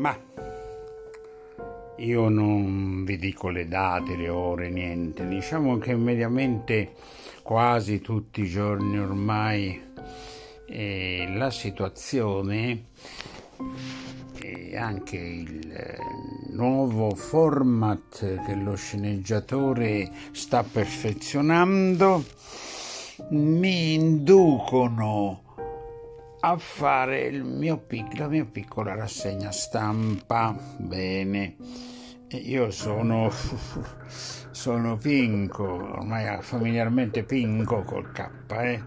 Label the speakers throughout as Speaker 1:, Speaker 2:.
Speaker 1: Ma io non vi dico le date, le ore, niente. Diciamo che mediamente quasi tutti i giorni ormai eh, la situazione e anche il eh, nuovo format che lo sceneggiatore sta perfezionando mi inducono a fare mio, la mia piccola rassegna stampa. Bene, io sono, sono Pinco, ormai familiarmente Pinco col K, eh?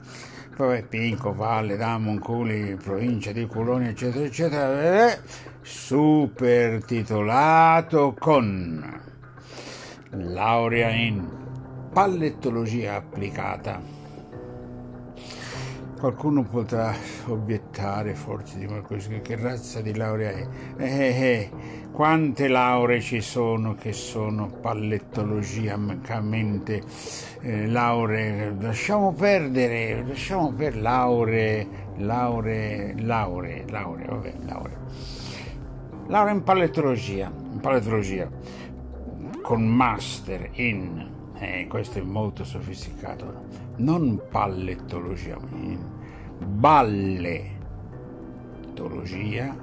Speaker 1: Poi Pinco, Valle, Damon, Culi, provincia di Culonia, eccetera, eccetera, eh? super titolato con laurea in pallettologia applicata Qualcuno potrà obiettare forse di qualcosa, che razza di laurea è? Eh, eh, quante lauree ci sono che sono pallettologicamente eh, lauree? Lasciamo perdere, lasciamo per lauree, lauree, lauree, lauree, vabbè, lauree. Laurea in pallettologia, in pallettologia, con master in eh, questo è molto sofisticato, non pallettologia, ballettologia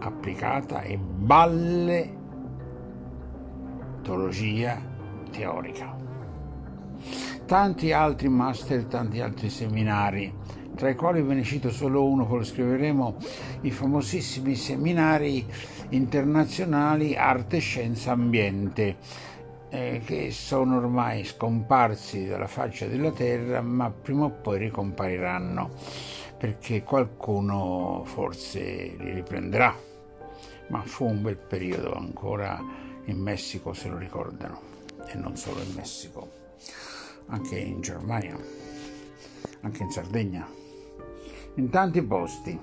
Speaker 1: applicata e ballettologia teorica. Tanti altri master, tanti altri seminari, tra i quali ve ne cito solo uno, poi lo scriveremo, i famosissimi seminari internazionali arte, scienza, ambiente eh, che sono ormai scomparsi dalla faccia della terra, ma prima o poi ricompariranno, perché qualcuno forse li riprenderà. Ma fu un bel periodo, ancora in Messico se lo ricordano, e non solo in Messico, anche in Germania, anche in Sardegna, in tanti posti.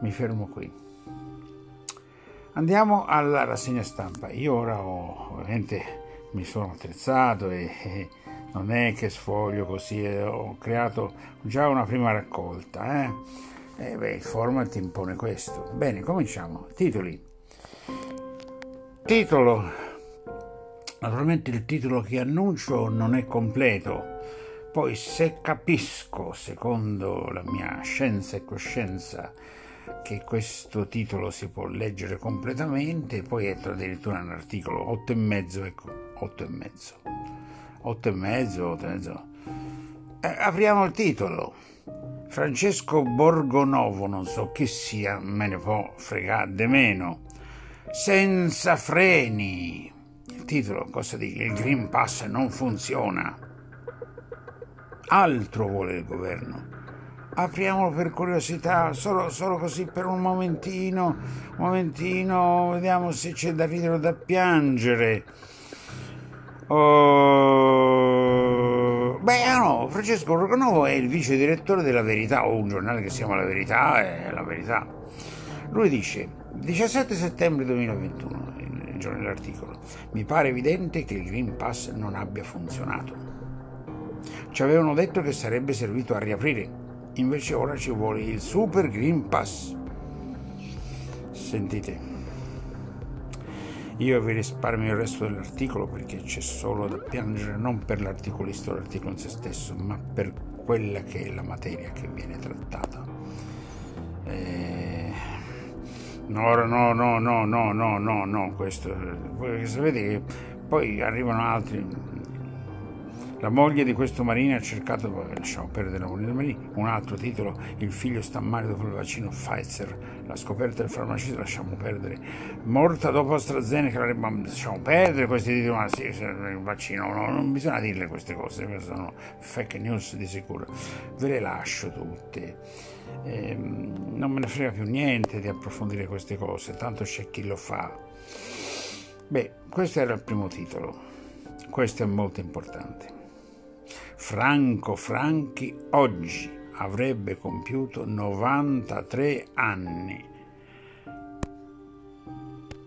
Speaker 1: Mi fermo qui. Andiamo alla rassegna stampa. Io ora ho ovviamente mi sono attrezzato e, non è che sfoglio così, eh, ho creato già una prima raccolta. Eh? E beh, il format impone questo. Bene, cominciamo. Titoli. Titolo. Naturalmente il titolo che annuncio non è completo. Poi se capisco, secondo la mia scienza e coscienza, che questo titolo si può leggere completamente, poi è addirittura un articolo 8 e mezzo, ecco, 8 e mezzo. 8 e mezzo, 8 e mezzo. Eh, apriamo il titolo. Francesco Borgonovo, non so chi sia, me ne può fregare di meno. Senza freni. Il titolo cosa dice? Il Green Pass non funziona. Altro vuole il governo apriamolo per curiosità, solo, solo, così per un momentino, un momentino, vediamo se c'è da ridere o da piangere. Uh, beh, no, Francesco Rocanovo è il vice direttore della Verità, o un giornale che si chiama La Verità, è La Verità. Lui dice, 17 settembre 2021, il giorno dell'articolo, mi pare evidente che il Green Pass non abbia funzionato. Ci avevano detto che sarebbe servito a riaprire, invece ora ci vuole il Super Green Pass. Sentite. Io vi risparmio il resto dell'articolo perché c'è solo da piangere non per l'articolista o l'articolo in se stesso, ma per quella che è la materia che viene trattata. Eh... No, no, no, no, no, no, no, no, questo, perché sapete che poi arrivano altri, la moglie di questo marino ha cercato, lasciamo perdere la moglie del marino, un altro titolo, il figlio sta male dopo il vaccino Pfizer, la scoperta del farmacista lasciamo perdere, morta dopo AstraZeneca, lasciamo perdere questi titoli, ma sì, il vaccino, no, non bisogna dirle queste cose, sono fake news di sicuro, ve le lascio tutte. Eh, non me ne frega più niente di approfondire queste cose, tanto c'è chi lo fa. Beh, questo era il primo titolo, questo è molto importante. Franco Franchi oggi avrebbe compiuto 93 anni.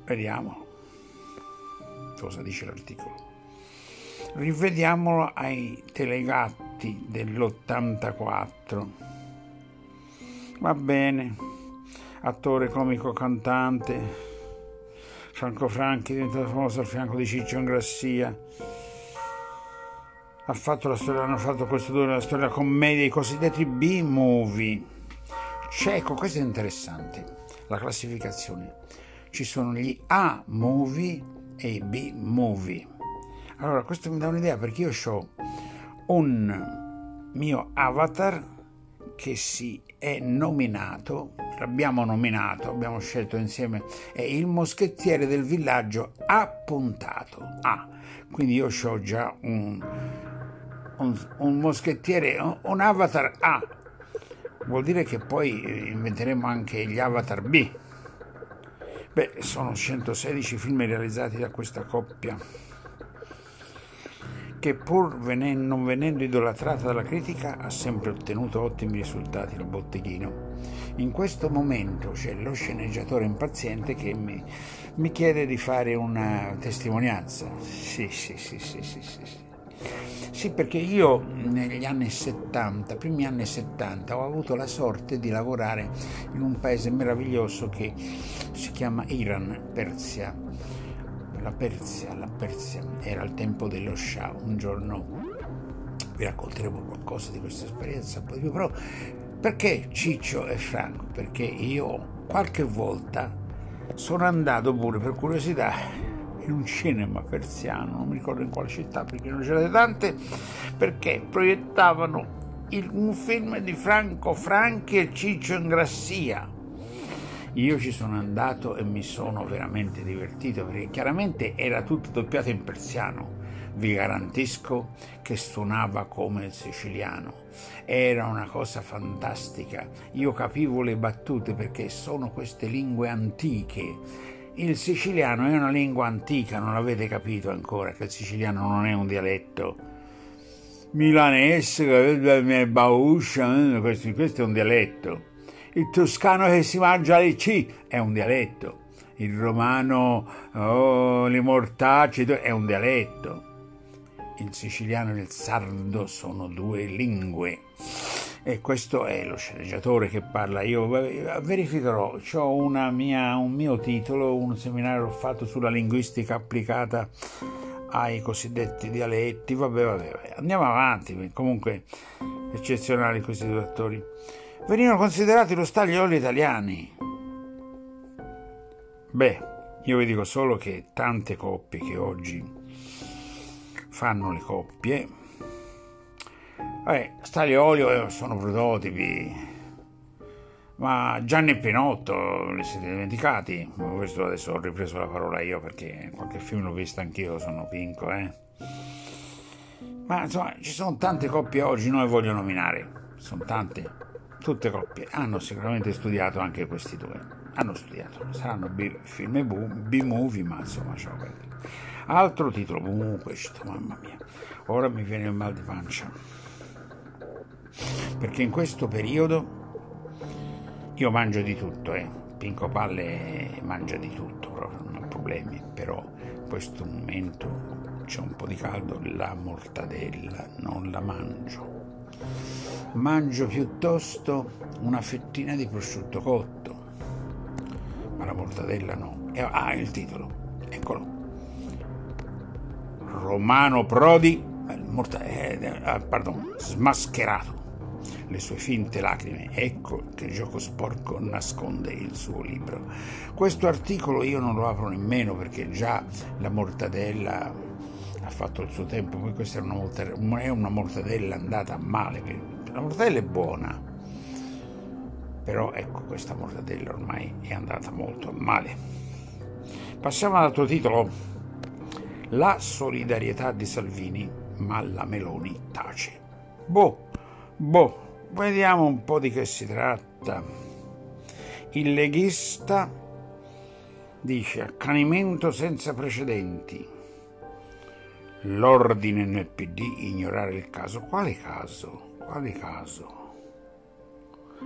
Speaker 1: Vediamo cosa dice l'articolo. Rivediamolo ai telegatti dell'84. Va bene, attore comico cantante, Franco Franchi, diventato famoso al fianco di Ciccio Ingrassia. Ha fatto la storia, hanno fatto questo due, la storia commedia, i cosiddetti B-movie. Cieco, questo è interessante, la classificazione. Ci sono gli A-movie e i B-movie. Allora, questo mi dà un'idea perché io ho un mio avatar che si è nominato, l'abbiamo nominato, abbiamo scelto insieme, è il moschettiere del villaggio appuntato A. Quindi io ho già un, un, un moschettiere, un avatar A. Vuol dire che poi inventeremo anche gli avatar B. Beh, sono 116 film realizzati da questa coppia che pur venen- non venendo idolatrata dalla critica ha sempre ottenuto ottimi risultati al botteghino. In questo momento c'è lo sceneggiatore impaziente che mi, mi chiede di fare una testimonianza. Sì, sì, sì, sì, sì, sì. sì. Sì, perché io negli anni 70, primi anni 70, ho avuto la sorte di lavorare in un paese meraviglioso che si chiama Iran, Persia la Persia, la Persia era il tempo dello Shah, un giorno vi racconteremo qualcosa di questa esperienza un po' di più, però perché Ciccio e Franco? Perché io qualche volta sono andato pure per curiosità in un cinema persiano, non mi ricordo in quale città perché non c'erano tante, perché proiettavano il, un film di Franco Franchi e Ciccio Ingrassia io ci sono andato e mi sono veramente divertito perché chiaramente era tutto doppiato in persiano. Vi garantisco che suonava come il siciliano. Era una cosa fantastica. Io capivo le battute perché sono queste lingue antiche. Il siciliano è una lingua antica, non l'avete capito ancora che il siciliano non è un dialetto. Milanese, bauscia, questo, questo è un dialetto. Il toscano che si mangia le C è un dialetto, il romano, oh, le mortacci è un dialetto, il siciliano e il sardo sono due lingue. E questo è lo sceneggiatore che parla. Io verificherò, ho mia, un mio titolo, un seminario fatto sulla linguistica applicata ai cosiddetti dialetti. Vabbè, vabbè, vabbè. andiamo avanti. Comunque, eccezionali questi due attori venivano considerati lo staglioli italiani. Beh, io vi dico solo che tante coppie che oggi fanno le coppie, vabbè, Stagliolio eh, sono prototipi, ma Gianni e Pinotto li siete dimenticati? Questo adesso ho ripreso la parola io perché qualche film l'ho visto anch'io, sono pinco, eh. Ma insomma, ci sono tante coppie oggi, noi voglio nominare, sono tante tutte coppie hanno sicuramente studiato anche questi due hanno studiato saranno B, film e B-movie ma insomma belli. altro titolo questo mamma mia ora mi viene il mal di pancia perché in questo periodo io mangio di tutto eh. Pinco Palle mangia di tutto non ha problemi però in questo momento c'è un po' di caldo la mortadella non la mangio mangio piuttosto una fettina di prosciutto cotto, ma la mortadella no. E, ah, il titolo, eccolo. Romano Prodi, morta, eh, ah, pardon, smascherato le sue finte lacrime. Ecco che gioco sporco nasconde il suo libro. Questo articolo io non lo apro nemmeno perché già la mortadella ha fatto il suo tempo, poi questa è una, mortadella, è una mortadella andata male la mortadella è buona, però ecco questa mortadella ormai è andata molto male. Passiamo all'altro titolo, la solidarietà di Salvini, ma la Meloni tace. Boh, boh, vediamo un po' di che si tratta. Il leghista dice accanimento senza precedenti. L'ordine nel PD ignorare il caso. Quale caso? Quale caso?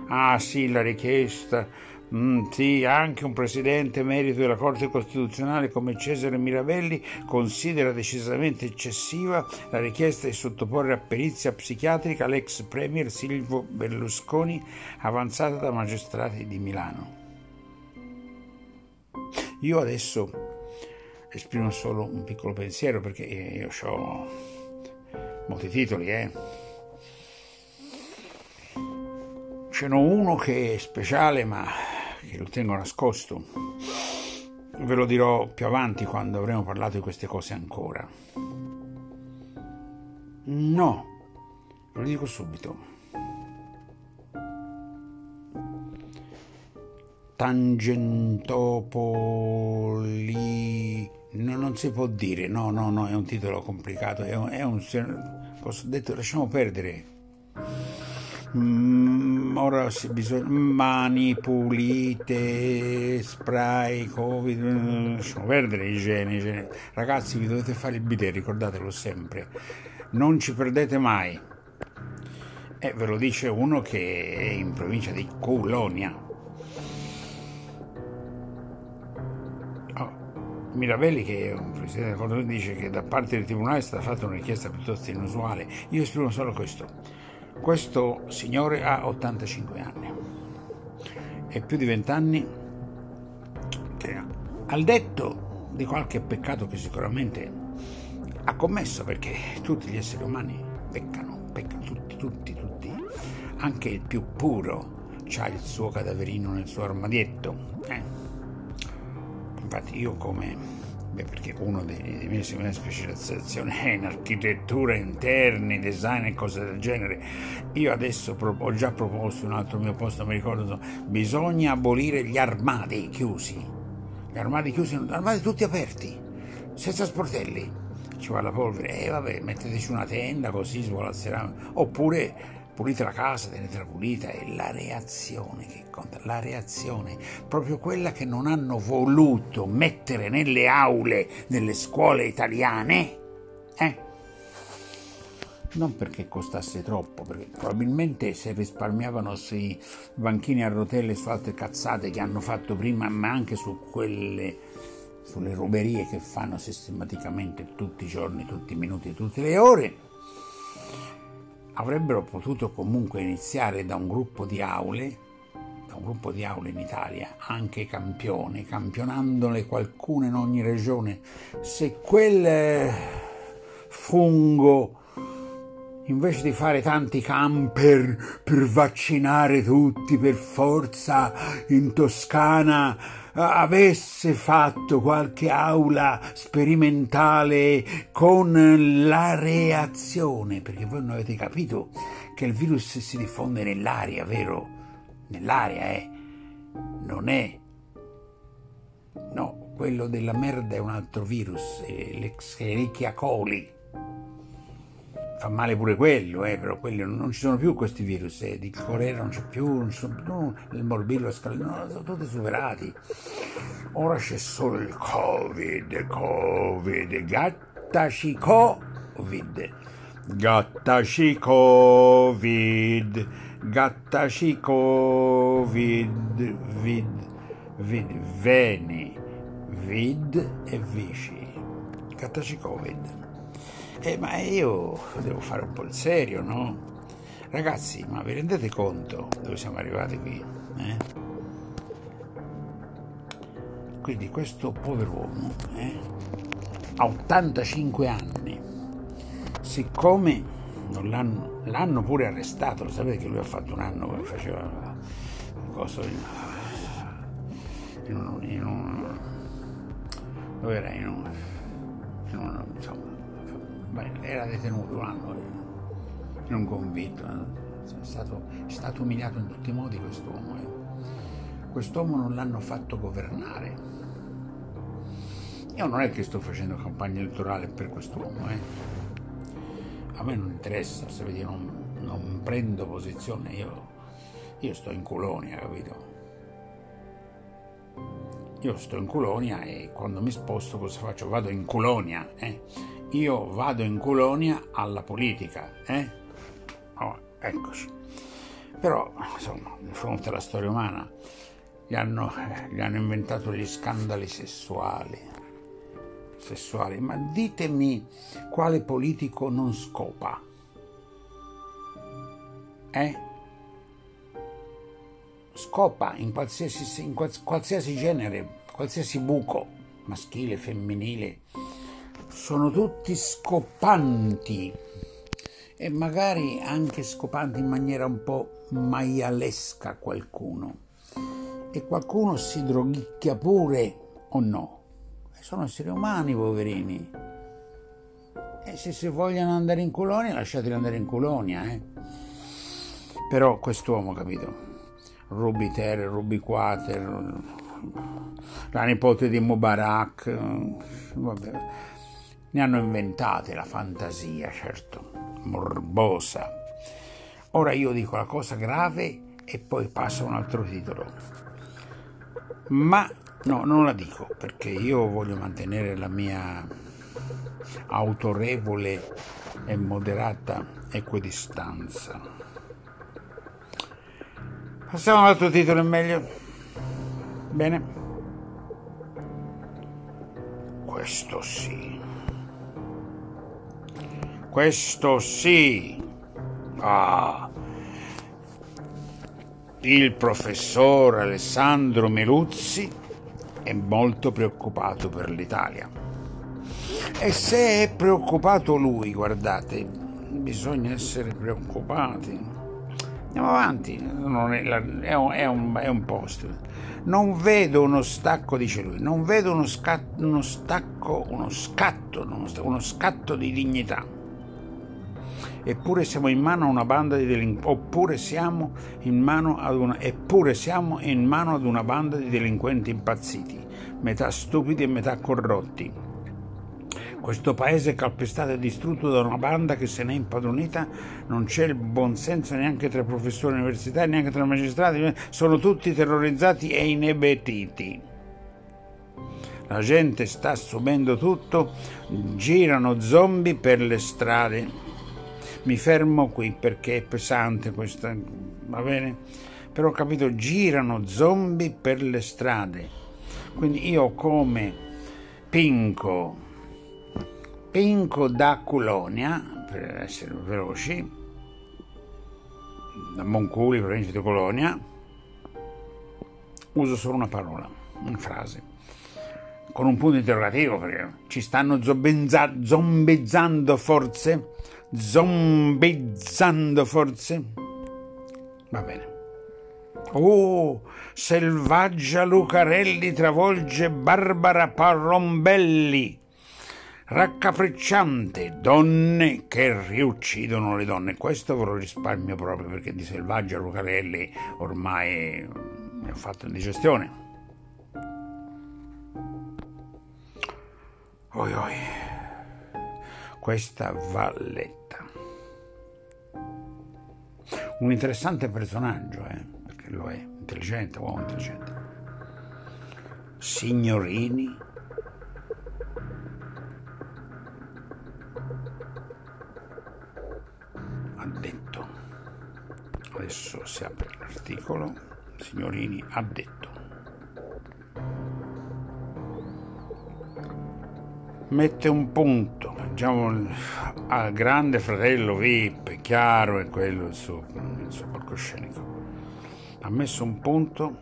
Speaker 1: Ah sì, la richiesta. Mm, sì, anche un presidente merito della Corte Costituzionale come Cesare Mirabelli considera decisamente eccessiva la richiesta di sottoporre a perizia psichiatrica l'ex premier Silvio Berlusconi avanzata da magistrati di Milano. Io adesso esprimo solo un piccolo pensiero perché io ho molti titoli, eh. Ce n'ho uno che è speciale ma che lo tengo nascosto. Ve lo dirò più avanti quando avremo parlato di queste cose ancora. No, ve lo dico subito. Tangentopoli no, non si può dire no no no è un titolo complicato è un, è un posso detto lasciamo perdere mm, ora bisogna mani pulite spray covid mm, lasciamo perdere igiene, igiene ragazzi vi dovete fare il bidet ricordatelo sempre non ci perdete mai e ve lo dice uno che è in provincia di Colonia Mirabelli, che è un presidente del Consiglio, dice che da parte del Tribunale è stata fatta una richiesta piuttosto inusuale. Io esprimo solo questo. Questo signore ha 85 anni e più di 20 anni che al detto di qualche peccato che sicuramente ha commesso, perché tutti gli esseri umani peccano, peccano tutti, tutti, tutti. Anche il più puro ha il suo cadaverino nel suo armadietto. Eh? infatti io come beh, perché uno dei, miei miei specializzazioni è in architettura interni, design e cose del genere. Io adesso ho già proposto un altro mio posto, mi ricordo, bisogna abolire gli armadi chiusi. Gli armadi chiusi, gli armadi tutti aperti, senza sportelli. Ci va la polvere, e eh, vabbè, metteteci una tenda così svolazzerà. Oppure pulite la casa, tenetela pulita, è la reazione che conta, la reazione, proprio quella che non hanno voluto mettere nelle aule delle scuole italiane, eh? Non perché costasse troppo, perché probabilmente se risparmiavano sui banchini a rotelle su altre cazzate che hanno fatto prima, ma anche su quelle sulle ruberie che fanno sistematicamente tutti i giorni, tutti i minuti, tutte le ore, avrebbero potuto comunque iniziare da un gruppo di aule, da un gruppo di aule in Italia, anche campioni, campionandole qualcuna in ogni regione. Se quel eh, fungo invece di fare tanti camper per vaccinare tutti per forza in Toscana, avesse fatto qualche aula sperimentale con la reazione, perché voi non avete capito che il virus si diffonde nell'aria, vero? Nell'aria, eh? Non è... No, quello della merda è un altro virus, è l'Escherichia coli fa male pure quello, eh, però quelli, non ci sono più questi virus, eh, di colera non c'è più, non ci sono più, no, il morbillo, no, sono tutti superati. Ora c'è solo il Covid, Covid, gattaci Covid, gattaci Covid, gattaci Covid, vid, vid, veni, vid e vici, gattaci Covid. Eh, ma io devo fare un po' il serio, no? Ragazzi, ma vi rendete conto dove siamo arrivati qui? Eh? Quindi questo pover'uomo eh, ha 85 anni, siccome l'hanno, l'hanno, pure arrestato, lo sapete che lui ha fatto un anno che faceva cosa in, in un, in un dove era in un, in un Beh, era detenuto un anno in un convitto, è stato, è stato umiliato in tutti i modi quest'uomo. Eh. Quest'uomo non l'hanno fatto governare. Io non è che sto facendo campagna elettorale per quest'uomo, eh. a me non interessa, se non, non prendo posizione, io, io sto in colonia, capito? Io sto in colonia e quando mi sposto cosa faccio? Vado in colonia, eh? Io vado in colonia alla politica, eh? Oh, eccoci. Però, insomma, di fronte alla storia umana, gli hanno, gli hanno inventato gli scandali sessuali. Sessuali. Ma ditemi quale politico non scopa? Eh? Scopa in qualsiasi, in qualsiasi genere, qualsiasi buco maschile, femminile, sono tutti scopanti e magari anche scopanti in maniera un po' maialesca qualcuno. E qualcuno si droghicchia pure o no. Sono esseri umani, poverini. E se si vogliono andare in colonia, lasciateli andare in colonia, eh. Però quest'uomo, capito? Ruby Ter, Ruby Quater, la nipote di Mubarak, vabbè, ne hanno inventate la fantasia, certo, morbosa. Ora io dico la cosa grave e poi passo a un altro titolo. Ma no, non la dico perché io voglio mantenere la mia autorevole e moderata equidistanza. Passiamo all'altro titolo, è meglio. Bene. Questo sì. Questo sì. Ah. Il professor Alessandro Meluzzi è molto preoccupato per l'Italia. E se è preoccupato lui, guardate, bisogna essere preoccupati. Andiamo avanti, è, è, un, è, un, è, un, post. Non vedo uno stacco, dice lui, non vedo uno, scatto, uno stacco, uno scatto, uno, uno scatto di dignità. Eppure siamo in mano a una banda di delinquenti, oppure siamo in mano ad una, eppure siamo in mano ad una banda di delinquenti impazziti, metà stupidi e metà corrotti questo paese è calpestato e distrutto da una banda che se n'è impadronita, non c'è il buonsenso neanche tra i professori universitari, neanche tra i magistrati, sono tutti terrorizzati e inebetiti. La gente sta assumendo tutto, girano zombie per le strade. Mi fermo qui perché è pesante questa, va bene? Però ho capito, girano zombie per le strade. Quindi io come Pinco, Pinco da Colonia, per essere veloci, da Monculi, provincia di Colonia, uso solo una parola, una frase, con un punto interrogativo perché ci stanno zombizzando forse, zombizzando forse, va bene. Oh, selvaggia Lucarelli travolge Barbara Parrombelli raccapricciante, donne che riuccidono le donne. Questo ve lo risparmio proprio perché di Selvaggio Lucarelli ormai ne ho fatto indigestione. Oi oi, questa Valletta. Un interessante personaggio, eh, perché lo è, intelligente, uomo intelligente. Signorini adesso si apre l'articolo signorini ha detto mette un punto diciamo al grande fratello VIP chiaro è quello il suo, il suo palcoscenico ha messo un punto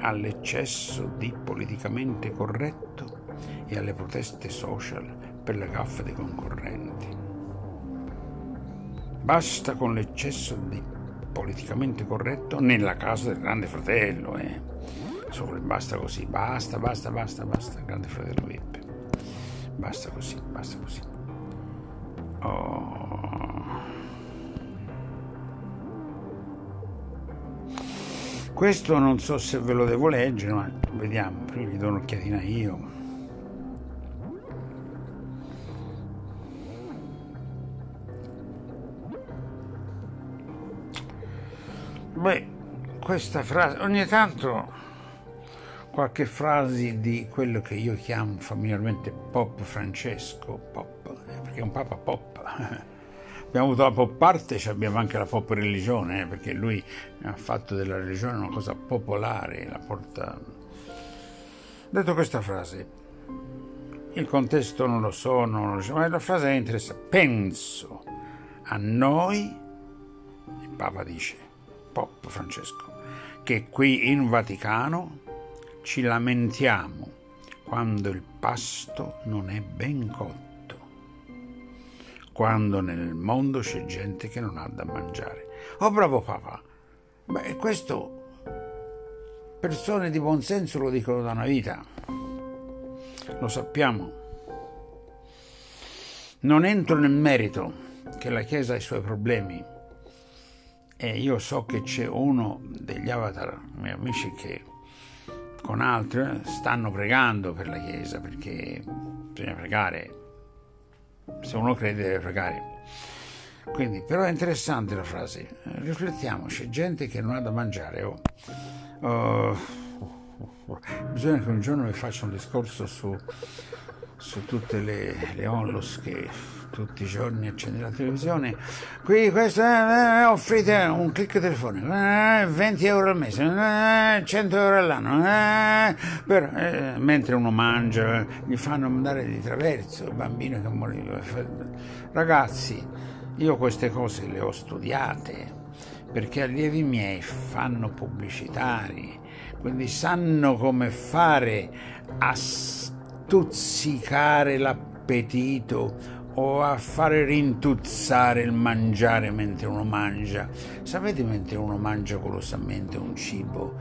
Speaker 1: all'eccesso di politicamente corretto e alle proteste social per le gaffe dei concorrenti basta con l'eccesso di politicamente corretto nella casa del grande fratello. Eh. Solo, basta così, basta, basta, basta, basta, grande fratello VIP. Basta così, basta così. Oh. Questo non so se ve lo devo leggere, ma vediamo, prima gli do un'occhiatina io. Beh, questa frase, ogni tanto qualche frase di quello che io chiamo familiarmente Pop Francesco, pop, perché è un papa pop. abbiamo avuto la pop arte abbiamo anche la pop religione, eh, perché lui ha fatto della religione una cosa popolare, la porta... Detto questa frase, il contesto non lo so, non lo so, ma la frase è interessante. Penso a noi, il Papa dice, Pop Francesco, che qui in Vaticano ci lamentiamo quando il pasto non è ben cotto, quando nel mondo c'è gente che non ha da mangiare. Oh bravo papà! Beh, questo persone di buon senso lo dicono da una vita, lo sappiamo. Non entro nel merito che la Chiesa ha i suoi problemi e io so che c'è uno degli avatar, miei amici, che con altri stanno pregando per la Chiesa perché bisogna pregare. Se uno crede deve pregare. Quindi, però è interessante la frase. Riflettiamo, c'è gente che non ha da mangiare. Oh. Uh, bisogna che un giorno vi faccia un discorso su, su tutte le, le onlus che tutti i giorni accende la televisione. Qui questo eh, offrite un click telefonico, eh, 20 euro al mese, eh, 100 euro all'anno, eh, per, eh, mentre uno mangia gli fanno andare di traverso, bambino che moriva. Ragazzi, io queste cose le ho studiate perché allievi miei fanno pubblicitari, quindi sanno come fare a stuzzicare l'appetito o a fare rintuzzare il mangiare mentre uno mangia. Sapete mentre uno mangia golosamente un cibo?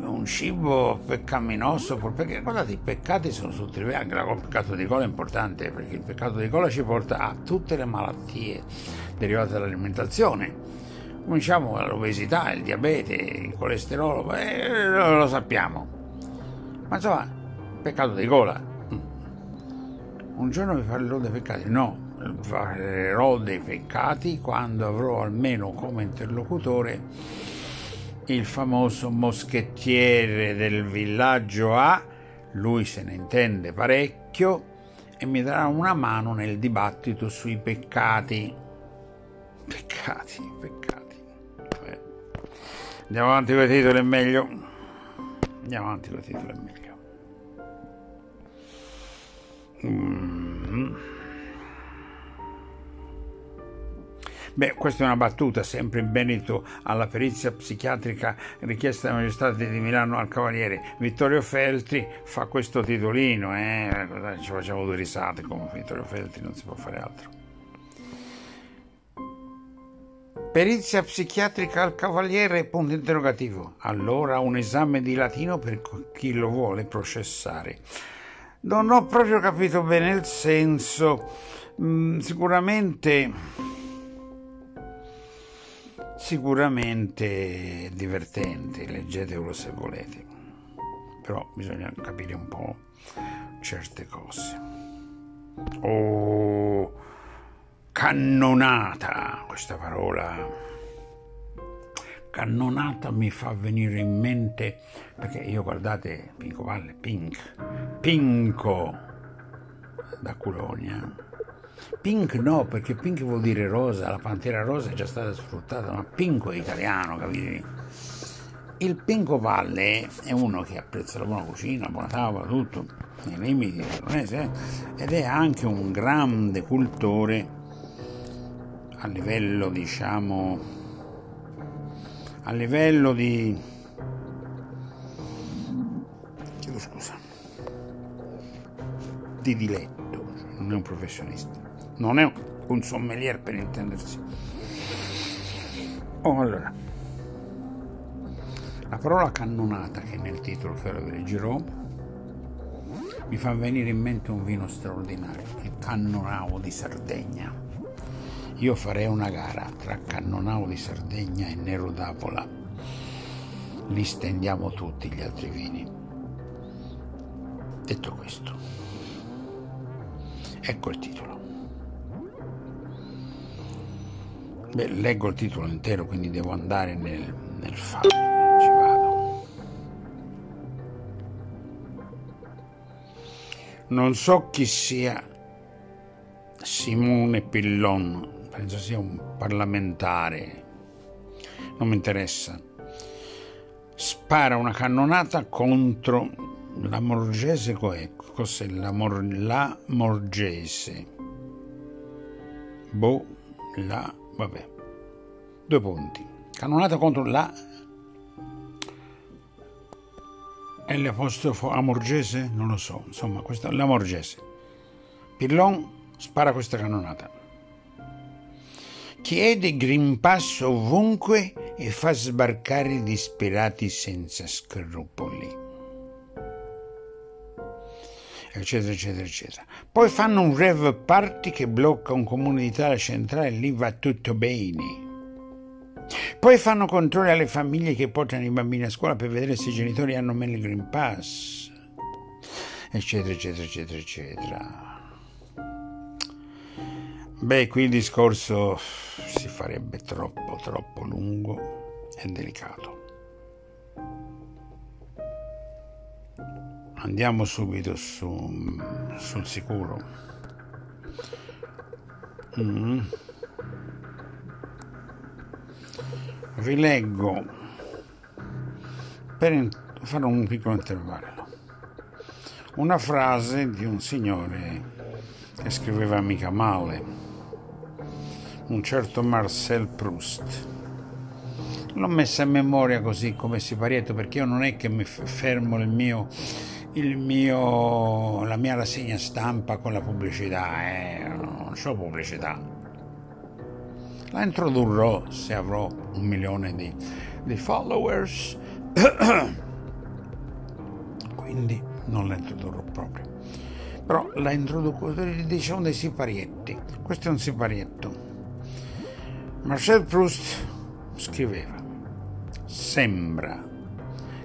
Speaker 1: Un cibo peccaminoso, perché guardate, i peccati sono tutti, anche il peccato di gola è importante perché il peccato di gola ci porta a tutte le malattie derivate dall'alimentazione. Cominciamo dall'obesità, il diabete, il colesterolo, eh, lo sappiamo. Ma insomma, peccato di gola, un giorno vi parlerò dei peccati, no, parlerò dei peccati quando avrò almeno come interlocutore il famoso moschettiere del villaggio A, lui se ne intende parecchio e mi darà una mano nel dibattito sui peccati. Peccati, peccati. Vabbè. Andiamo avanti con i titoli, è meglio. Andiamo avanti con i titoli, è meglio. Mm. Beh, questa è una battuta, sempre in merito alla perizia psichiatrica richiesta dai magistrati di Milano al Cavaliere. Vittorio Feltri fa questo titolino, eh? ci facciamo due risate come Vittorio Feltri, non si può fare altro. Perizia psichiatrica al Cavaliere, punto interrogativo. Allora un esame di latino per chi lo vuole processare. Non ho proprio capito bene il senso. Mm, sicuramente. Sicuramente divertente, leggetelo se volete. Però bisogna capire un po' certe cose. Oh, cannonata, questa parola cannonata mi fa venire in mente, perché io guardate, Pinco Valle, Pink, Pinco da Culonia. Pink no, perché pink vuol dire rosa, la pantera rosa è già stata sfruttata, ma pinco è italiano, capite? Il Pinco Valle è uno che apprezza la buona cucina, la buona tavola, tutto, nei limiti eh? ed è anche un grande cultore a livello, diciamo, a livello di chiedo scusa. Di diletto non è un professionista. Non è un sommelier per intendersi. Oh allora. La parola cannonata che nel titolo che ora vi leggerò mi fa venire in mente un vino straordinario il cannonau di Sardegna io farei una gara tra Cannonau di Sardegna e Nero d'Apola. Li stendiamo tutti gli altri vini. Detto questo, ecco il titolo. Beh, leggo il titolo intero, quindi devo andare nel, nel file. Ci vado. Non so chi sia Simone Pillon penso sia un parlamentare, non mi interessa, spara una cannonata contro la Morgese, cos'è la, Mor, la Morgese? Boh, la, vabbè, due punti. Cannonata contro la l'apostrofo amorgese? Non lo so, insomma, questa l'amorgese. Pillon spara questa canonata. Chiede Green Pass ovunque e fa sbarcare i disperati senza scrupoli eccetera, eccetera, eccetera. Poi fanno un rave party che blocca un comune d'Italia centrale e lì va tutto bene. Poi fanno controlli alle famiglie che portano i bambini a scuola per vedere se i genitori hanno meno il Green Pass, eccetera, eccetera, eccetera, eccetera. Beh, qui il discorso si farebbe troppo, troppo lungo e delicato. Andiamo subito su, sul sicuro. Mm. Vi leggo per fare un piccolo intervallo una frase di un signore che scriveva mica male, un certo Marcel Proust. L'ho messa a memoria così come siparietto perché io non è che mi fermo il mio mio, la mia rassegna stampa con la pubblicità, eh, non ho pubblicità. La introdurrò se avrò un milione di, di followers, quindi non la introdurrò proprio. Però la introduco, diciamo dei siparietti. Questo è un siparietto. Marcel Proust scriveva, sembra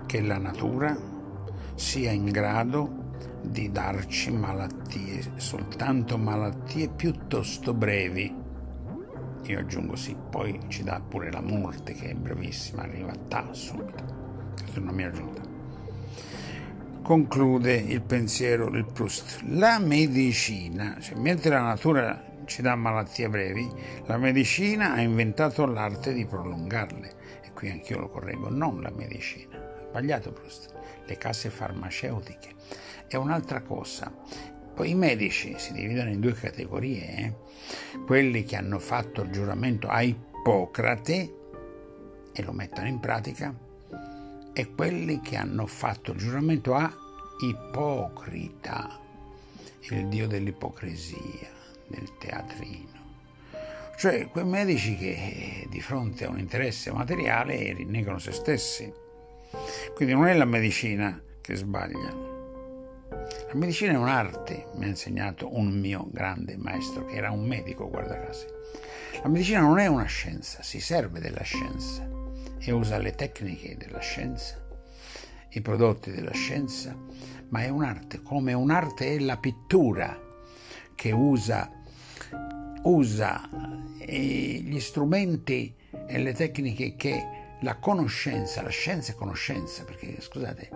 Speaker 1: che la natura sia in grado di darci malattie, soltanto malattie piuttosto brevi. Io aggiungo sì, poi ci dà pure la morte che è brevissima, arriva ta subito. Questa è una mia aggiunta. Conclude il pensiero del Proust. La medicina, cioè, mentre la natura ci dà malattie brevi, la medicina ha inventato l'arte di prolungarle. E qui anch'io lo correggo, non la medicina. Sbagliato Proust le case farmaceutiche. È un'altra cosa. Poi i medici si dividono in due categorie, eh? quelli che hanno fatto il giuramento a Ippocrate e lo mettono in pratica e quelli che hanno fatto il giuramento a Ipocrita, il dio dell'ipocrisia, del teatrino. Cioè quei medici che di fronte a un interesse materiale rinnegano se stessi quindi non è la medicina che sbaglia. La medicina è un'arte, mi ha insegnato un mio grande maestro che era un medico, guarda caso. La medicina non è una scienza, si serve della scienza e usa le tecniche della scienza, i prodotti della scienza, ma è un'arte, come un'arte è la pittura che usa, usa eh, gli strumenti e le tecniche che la conoscenza, la scienza è conoscenza, perché scusate,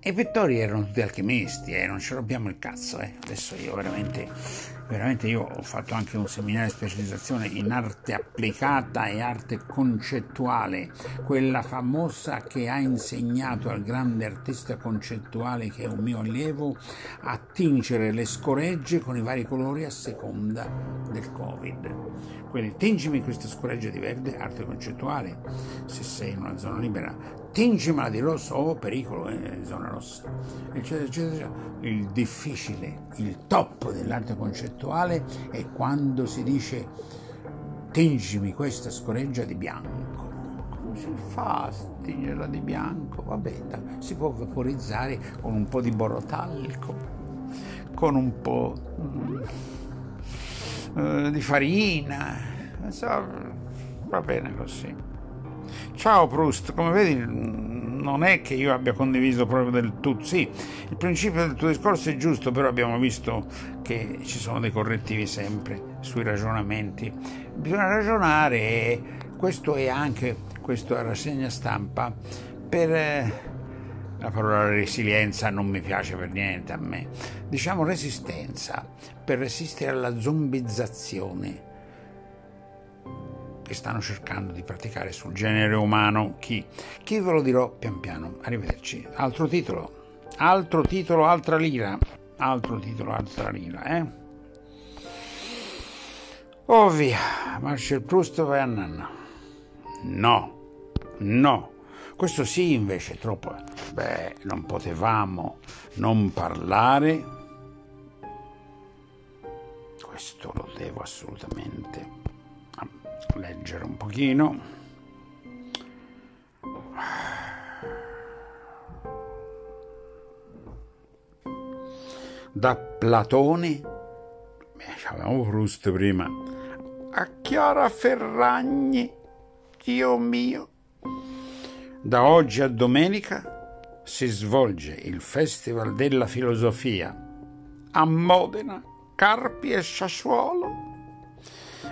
Speaker 1: i pittori erano tutti alchimisti e eh, non ci rompiamo il cazzo, eh. adesso io veramente, veramente io ho fatto anche un seminario di specializzazione in arte applicata e arte concettuale, quella famosa che ha insegnato al grande artista concettuale che è un mio allievo a tingere le scoregge con i vari colori a seconda del Covid. Quindi tingimi questa scoreggia di verde, arte concettuale, se sei in una zona libera, tingimela di rosso, oh pericolo, eh, zona rossa, eccetera, eccetera. Il difficile, il top dell'arte concettuale è quando si dice tingimi questa scoreggia di bianco. Come si fa a tingerla di bianco? Vabbè, si può vaporizzare con un po' di borotalco, con un po'... Mm, eh, di farina, va bene così. Ciao Proust, come vedi non è che io abbia condiviso proprio del tutto, sì, il principio del tuo discorso è giusto, però abbiamo visto che ci sono dei correttivi sempre sui ragionamenti. Bisogna ragionare e questo è anche, questa rassegna stampa per... Eh, la parola resilienza non mi piace per niente a me. Diciamo resistenza, per resistere alla zombizzazione che stanno cercando di praticare sul genere umano. Chi? Chi ve lo dirò pian piano. Arrivederci. Altro titolo. Altro titolo, altra lira. Altro titolo, altra lira, eh? Oh via, Marcel Proust vai a nanna. No, no, Questo sì, invece, troppo. Beh, non potevamo non parlare. Questo lo devo assolutamente leggere un pochino. Da Platone, avevamo Proust prima, a Chiara Ferragni, Dio mio. Da oggi a domenica si svolge il Festival della Filosofia a Modena, Carpi e Sassuolo.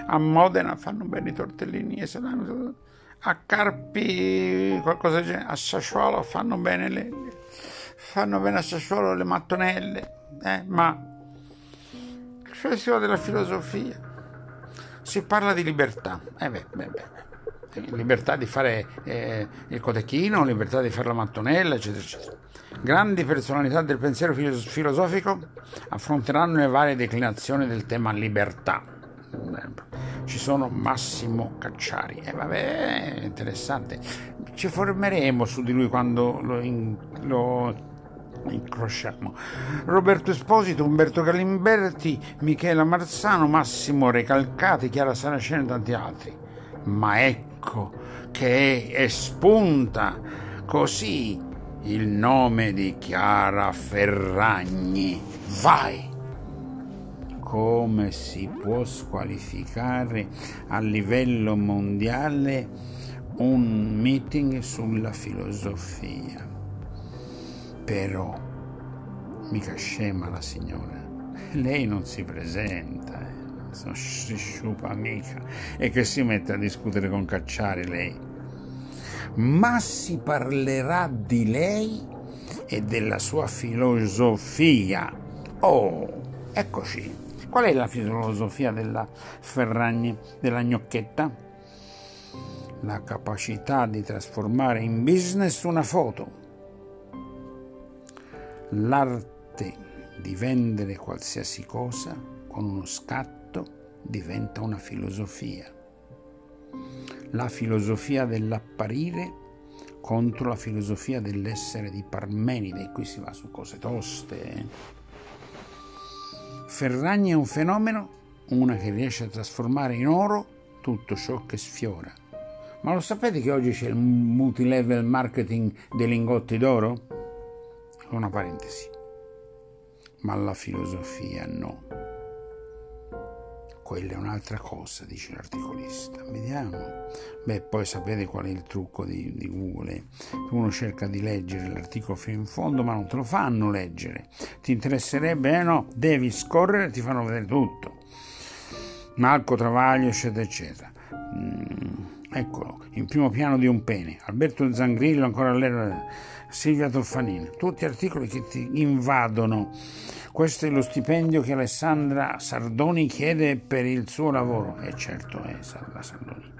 Speaker 1: A Modena fanno bene i tortellini e salami, a Carpi qualcosa del genere, a Sassuolo fanno bene le, fanno bene a Sassuolo le mattonelle, eh, ma il Festival della Filosofia si parla di libertà. Eh beh, beh, beh libertà di fare eh, il cotechino, libertà di fare la mattonella, eccetera, eccetera. Grandi personalità del pensiero filosofico affronteranno le varie declinazioni del tema libertà. Ci sono Massimo Cacciari, e eh, vabbè, è interessante. Ci formeremo su di lui quando lo, in, lo incrociamo. Roberto Esposito, Umberto Galimberti, Michela Marzano, Massimo Recalcati, Chiara Saraceno e tanti altri. Ma ecco che espunta così il nome di Chiara Ferragni. Vai! Come si può squalificare a livello mondiale un meeting sulla filosofia? Però, mica scema la signora, lei non si presenta. Eh si sciupa mica e che si mette a discutere con Cacciari lei. Ma si parlerà di lei e della sua filosofia. Oh, eccoci. Qual è la filosofia della Ferragni, della gnocchetta? La capacità di trasformare in business una foto. L'arte di vendere qualsiasi cosa con uno scatto diventa una filosofia. La filosofia dell'apparire contro la filosofia dell'essere di Parmenide, qui si va su cose toste. Eh? Ferragni è un fenomeno, una che riesce a trasformare in oro tutto ciò che sfiora. Ma lo sapete che oggi c'è il multilevel marketing dei lingotti d'oro? Una parentesi. Ma la filosofia no quella è un'altra cosa, dice l'articolista. Vediamo. Beh, poi sapete qual è il trucco di, di Google. Uno cerca di leggere l'articolo fino in fondo, ma non te lo fanno leggere. Ti interesserebbe? Eh no, devi scorrere, ti fanno vedere tutto. Marco Travaglio, eccetera, eccetera. Mm, eccolo, in primo piano di un pene. Alberto Zangrillo, ancora all'era. Silvia Toffanini. Tutti articoli che ti invadono questo è lo stipendio che Alessandra Sardoni chiede per il suo lavoro. E eh certo è la Sardoni.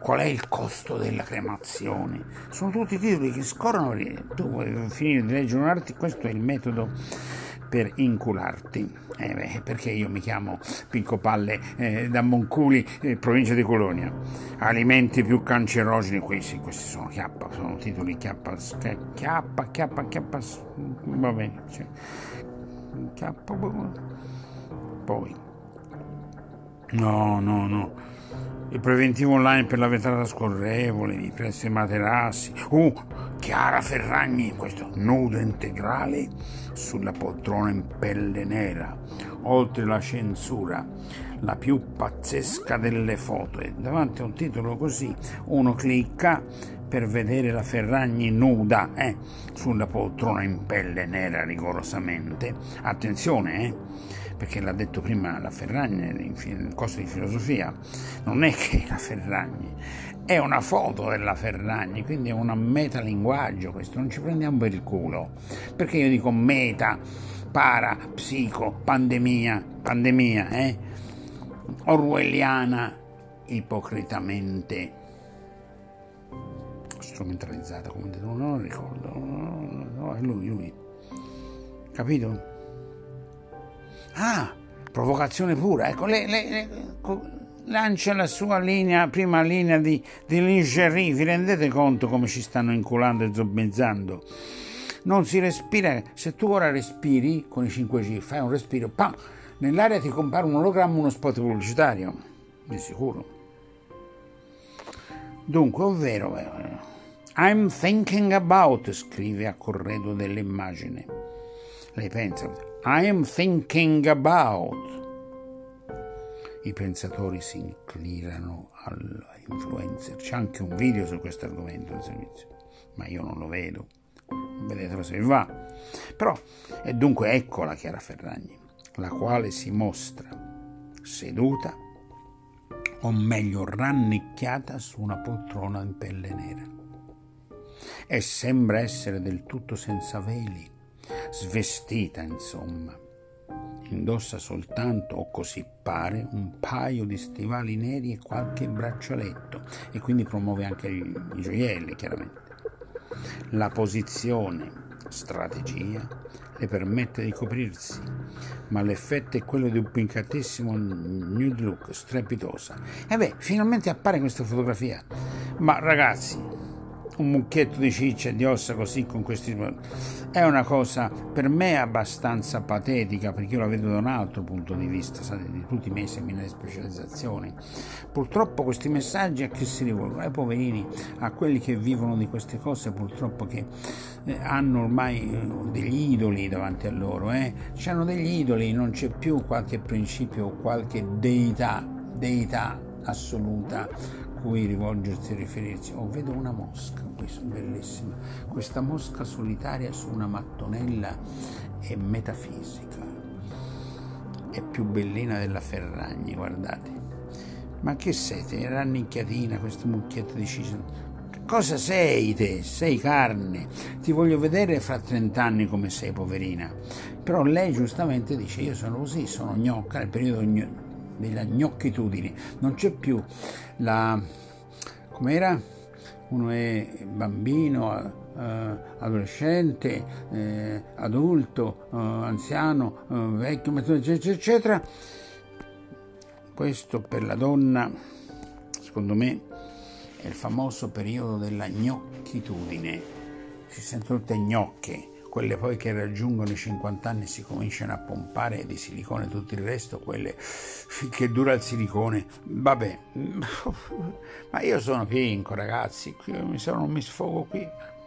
Speaker 1: Qual è il costo della cremazione? Sono tutti titoli che scorrono. Tu vuoi finire di leggere un articolo, questo è il metodo per incularti. Eh beh, perché io mi chiamo Pinco Palle eh, da Monculi, eh, provincia di Colonia. Alimenti più cancerogeni, questi, questi sono chiappa, sono titoli chiappa, chiappa, chiappa, chiappa, va bene. Cioè chiappa poi no no no il preventivo online per la vetrata scorrevole, i prezzi materassi. Uh, Chiara Ferragni, questo nudo integrale sulla poltrona in pelle nera, oltre la censura, la più pazzesca delle foto. E davanti a un titolo così uno clicca per vedere la Ferragni nuda eh, sulla poltrona in pelle nera rigorosamente. Attenzione, eh, perché l'ha detto prima la Ferragni nel corso di filosofia, non è che la Ferragni, è una foto della Ferragni, quindi è un metalinguaggio questo, non ci prendiamo per il culo, perché io dico meta, para, psico, pandemia, pandemia, eh? orwelliana, ipocritamente strumentalizzata come detto, non lo ricordo, no, è lui, lui. Capito? Ah, provocazione pura, ecco, le, le, le, lancia la sua linea, prima linea di, di lingerie. Vi rendete conto come ci stanno inculando e zombizzando? Non si respira. Se tu ora respiri con i 5G, fai un respiro, pam, nell'aria ti compare un ologramma, uno spot pubblicitario. Di sicuro. Dunque, ovvero, eh, I'm thinking about, scrive a corredo dell'immagine. Lei pensa, I'm thinking about i pensatori si inclinano all'influencer. C'è anche un video su questo argomento in servizio, ma io non lo vedo. Vedetelo se vi va. Però, e dunque ecco la Chiara Ferragni, la quale si mostra seduta, o meglio rannicchiata su una poltrona in pelle nera. E sembra essere del tutto senza veli, svestita insomma indossa soltanto, o così pare, un paio di stivali neri e qualche braccialetto e quindi promuove anche i, gioielli, chiaramente. La posizione, strategia, le permette di coprirsi, ma l'effetto è quello di un piccatissimo nude look strepitosa. E beh, finalmente appare questa fotografia. Ma ragazzi, un mucchietto di ciccia e di ossa così con questi è una cosa per me abbastanza patetica perché io la vedo da un altro punto di vista sai, di tutti i miei seminari di specializzazione purtroppo questi messaggi a chi si rivolgono? ai poverini a quelli che vivono di queste cose purtroppo che eh, hanno ormai eh, degli idoli davanti a loro eh? hanno degli idoli non c'è più qualche principio o qualche deità deità assoluta cui rivolgersi e riferirsi. Oh, vedo una mosca, questo bellissima. Questa mosca solitaria su una mattonella è metafisica. È più bellina della Ferragni, guardate. Ma che sei te? Rannicchiatina, questo mucchietto di ciccio. Cosa sei te? Sei carne. Ti voglio vedere fra 30 anni come sei, poverina. Però lei giustamente dice: Io sono così, sono gnocca nel periodo della gnocchitudine, non c'è più la... com'era? Uno è bambino, eh, adolescente, eh, adulto, eh, anziano, eh, vecchio, eccetera, eccetera. Questo per la donna, secondo me, è il famoso periodo della gnocchitudine. Si sentono tutte gnocche, quelle poi che raggiungono i 50 anni si cominciano a pompare di silicone tutto il resto, quelle che dura il silicone. Vabbè, ma io sono pinco ragazzi, mi sono, mi sfogo qui.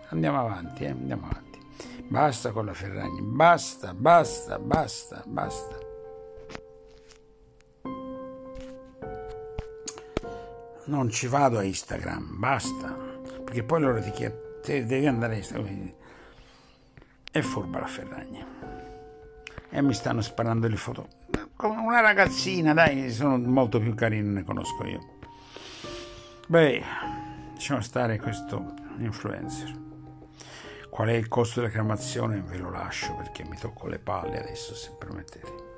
Speaker 1: Andiamo avanti, eh? andiamo avanti. Basta con la Ferragni, basta, basta, basta, basta. Non ci vado a Instagram, basta, perché poi loro ti chiedono, devi andare a Instagram è furba la Ferragni. E mi stanno sparando le foto. Una ragazzina, dai, sono molto più carine, ne conosco io. Beh, lasciamo stare questo influencer. Qual è il costo della cremazione? Ve lo lascio perché mi tocco le palle adesso, se permettete.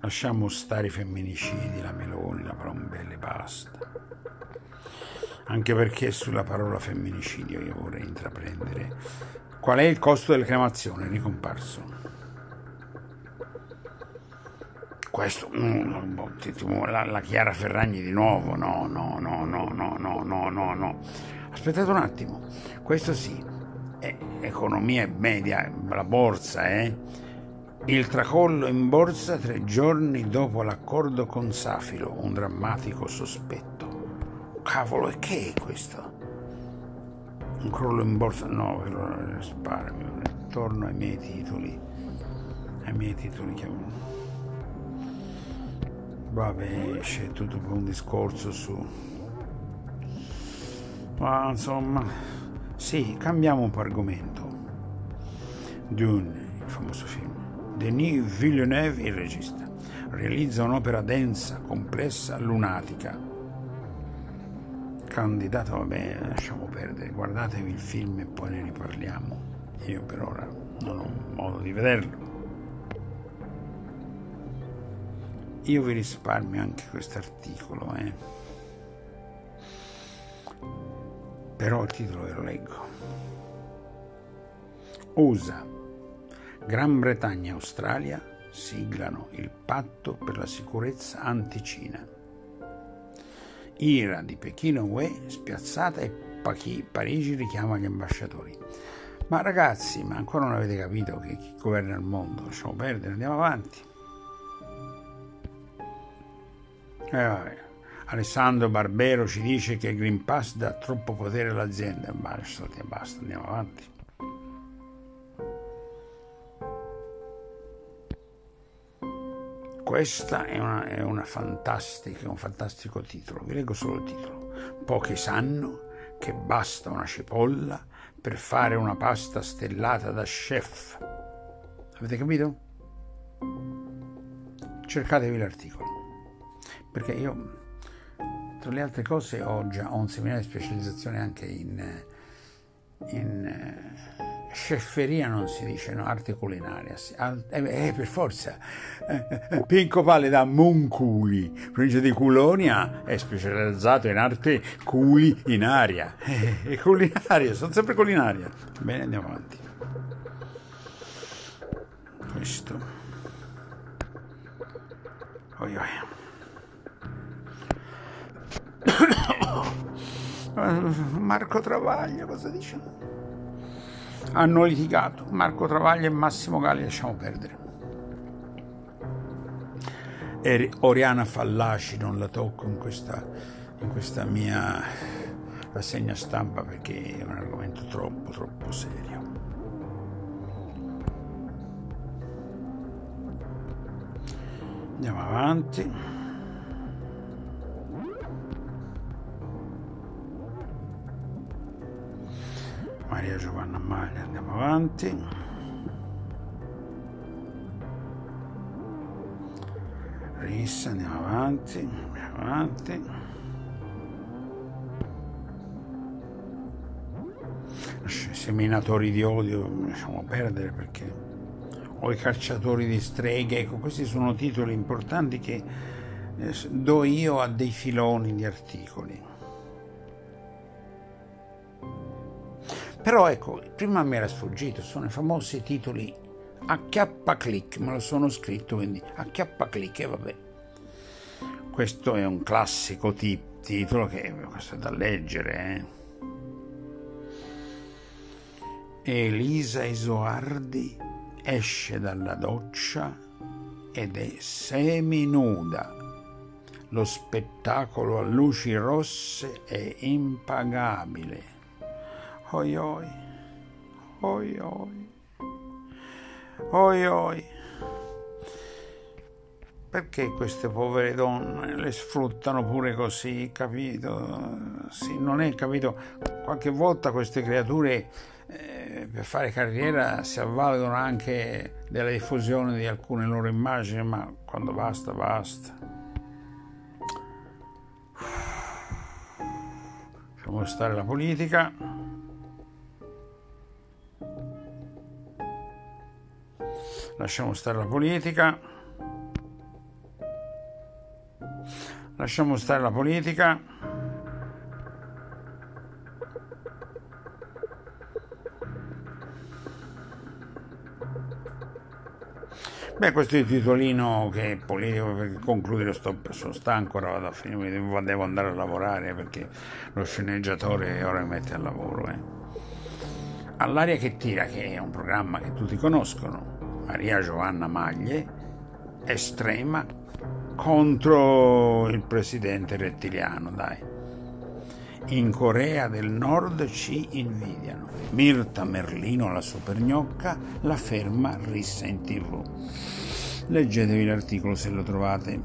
Speaker 1: Lasciamo stare i femminicidi, la Meloni, la Palombelli, basta anche perché sulla parola femminicidio io vorrei intraprendere. Qual è il costo della cremazione? Ricomparso. Questo, mm, la, Chiara Ferragni di nuovo, no, no, no, no, no, no, no, no, no. Aspettate un attimo, questo sì, è economia media, la borsa, eh? Il tracollo in borsa tre giorni dopo l'accordo con Safilo, un drammatico sospetto. Cavolo, e che è questo? Un crollo in borsa? No, lo risparmio. Torno ai miei titoli. Ai miei titoli che... Vabbè, c'è tutto un discorso su... Ma insomma... Sì, cambiamo un po' argomento. Dune, il famoso film. Denis Villeneuve, il regista, realizza un'opera densa, complessa, lunatica candidato, vabbè, lasciamo perdere, guardatevi il film e poi ne riparliamo. Io per ora non ho modo di vederlo. Io vi risparmio anche questo articolo, eh. Però il titolo ve lo leggo. USA, Gran Bretagna e Australia siglano il patto per la sicurezza anticina. Ira di Pechino UE spiazzata e Parigi richiama gli ambasciatori. Ma ragazzi, ma ancora non avete capito che chi governa il mondo? Lasciamo perdere, andiamo avanti. Eh. Alessandro Barbero ci dice che il Green Pass dà troppo potere all'azienda. Basta, basta, andiamo avanti. Questa è, una, è una un fantastico titolo. Vi leggo solo il titolo. Pochi sanno che basta una cipolla per fare una pasta stellata da chef. Avete capito? Cercatevi l'articolo. Perché io tra le altre cose ho già ho un seminario di specializzazione anche in, in eh, chefferia, non si dice, no? arte culinaria. Eh, eh, per forza. Eh, Pinco Palle da Monculi, provincia di Culonia, è specializzato in arte culi in aria. E culinaria, sono sempre culinaria. Bene, andiamo avanti. Questo. Oi, oi. Marco Travaglia, cosa dice? Hanno litigato Marco Travaglia e Massimo Galli, lasciamo perdere. E Oriana Fallaci non la tocco in questa, in questa mia rassegna stampa perché è un argomento troppo, troppo serio. Andiamo avanti. Maria Giovanna Maglia, andiamo avanti. Rissa, andiamo avanti, andiamo avanti. Seminatori di odio lasciamo perdere perché o i cacciatori di streghe, ecco, questi sono titoli importanti che eh, do io a dei filoni di articoli. Però ecco, prima mi era sfuggito, sono i famosi titoli a chiappa click, me lo sono scritto, quindi a chiappa click e vabbè. Questo è un classico tip, titolo che questo è da leggere. Eh. Elisa Isoardi esce dalla doccia ed è seminuda. Lo spettacolo a luci rosse è impagabile. Oi oi, oi oi, oi oi. Perché queste povere donne le sfruttano pure così, capito? Sì, non è capito. Qualche volta queste creature eh, per fare carriera si avvalgono anche della diffusione di alcune loro immagini, ma quando basta, basta. Lasciamo stare la politica. Lasciamo stare la politica, lasciamo stare la politica. Beh, questo è il titolino che è politico, per concludere sto, sono stanco, ora vado a finire, devo andare a lavorare perché lo sceneggiatore ora mi mette al lavoro. Eh. All'aria che tira, che è un programma che tutti conoscono, Maria Giovanna Maglie, estrema contro il presidente rettiliano, dai. In Corea del Nord ci invidiano. Mirta Merlino, la supergnocca, la ferma rissa in tv. Leggetevi l'articolo se lo trovate.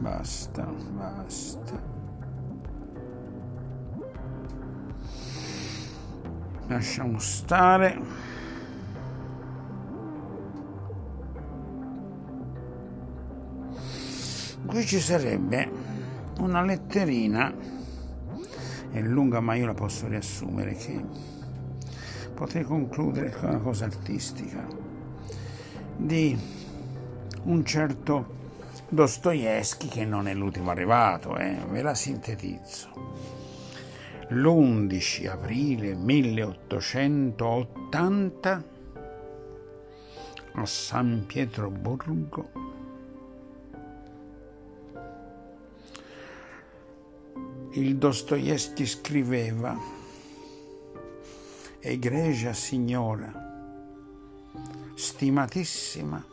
Speaker 1: Basta, basta. Lasciamo stare qui ci sarebbe una letterina è lunga ma io la posso riassumere che potrei concludere con una cosa artistica di un certo Dostoevsky che non è l'ultimo arrivato eh? ve la sintetizzo l'11 aprile 1880 a San Pietroburgo. Il Dostoevsky scriveva Egregia signora, stimatissima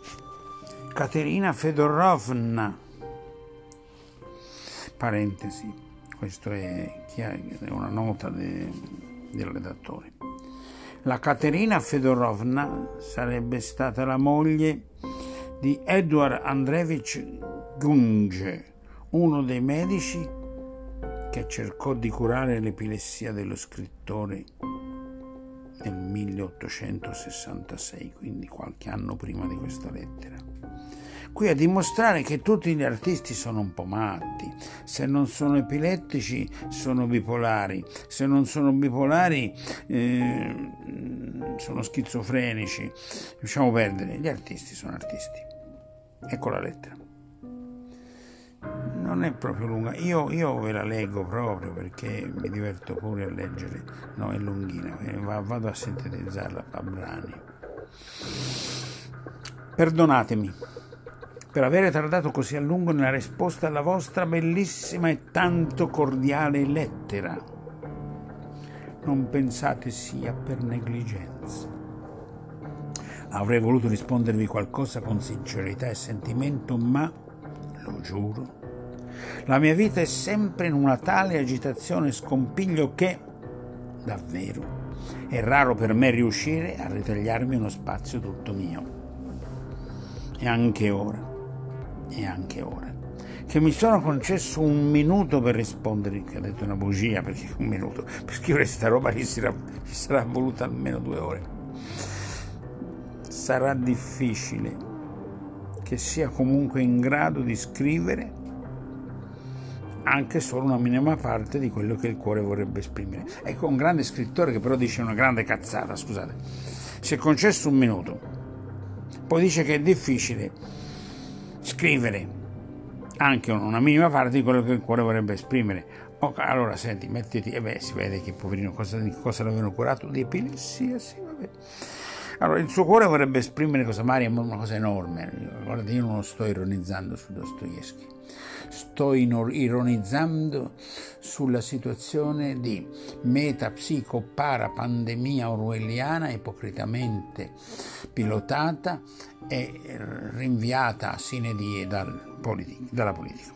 Speaker 1: Caterina Fedorovna, parentesi, questa è, una nota de, del redattore. La Caterina Fedorovna sarebbe stata la moglie di Edward Andrevich Gunge, uno dei medici che cercò di curare l'epilessia dello scrittore nel 1866, quindi qualche anno prima di questa lettera. Qui a dimostrare che tutti gli artisti sono un po' matti, se non sono epilettici sono bipolari, se non sono bipolari eh, sono schizofrenici, lasciamo perdere, gli artisti sono artisti. Ecco la lettera. Non è proprio lunga, io, io, ve la leggo proprio perché mi diverto pure a leggere, no è lunghina, eh, vado a sintetizzarla a brani. Perdonatemi per avere tardato così a lungo nella risposta alla vostra bellissima e tanto cordiale lettera. Non pensate sia per negligenza. Avrei voluto rispondervi qualcosa con sincerità e sentimento, ma, lo giuro, la mia vita è sempre in una tale agitazione e scompiglio che, davvero, è raro per me riuscire a ritagliarmi uno spazio tutto mio. E anche ora, e anche ora, che mi sono concesso un minuto per rispondere, che ha detto una bugia, perché un minuto, per scrivere questa roba gli sarà, gli sarà voluta almeno due ore. Sarà difficile che sia comunque in grado di scrivere anche solo una minima parte di quello che il cuore vorrebbe esprimere. Ecco un grande scrittore che però dice una grande cazzata, scusate, si è concesso un minuto, poi dice che è difficile scrivere anche una minima parte di quello che il cuore vorrebbe esprimere. Okay, allora senti, mettiti, e eh beh, si vede che poverino cosa, cosa l'avevano curato? Di epilessia, sì, vabbè. Allora, il suo cuore vorrebbe esprimere cosa Maria, una cosa enorme. Guardate, io non lo sto ironizzando su Dostoevsky sto ironizzando sulla situazione di metapsico-para-pandemia orwelliana ipocritamente pilotata e rinviata sine die dal politi- dalla politica.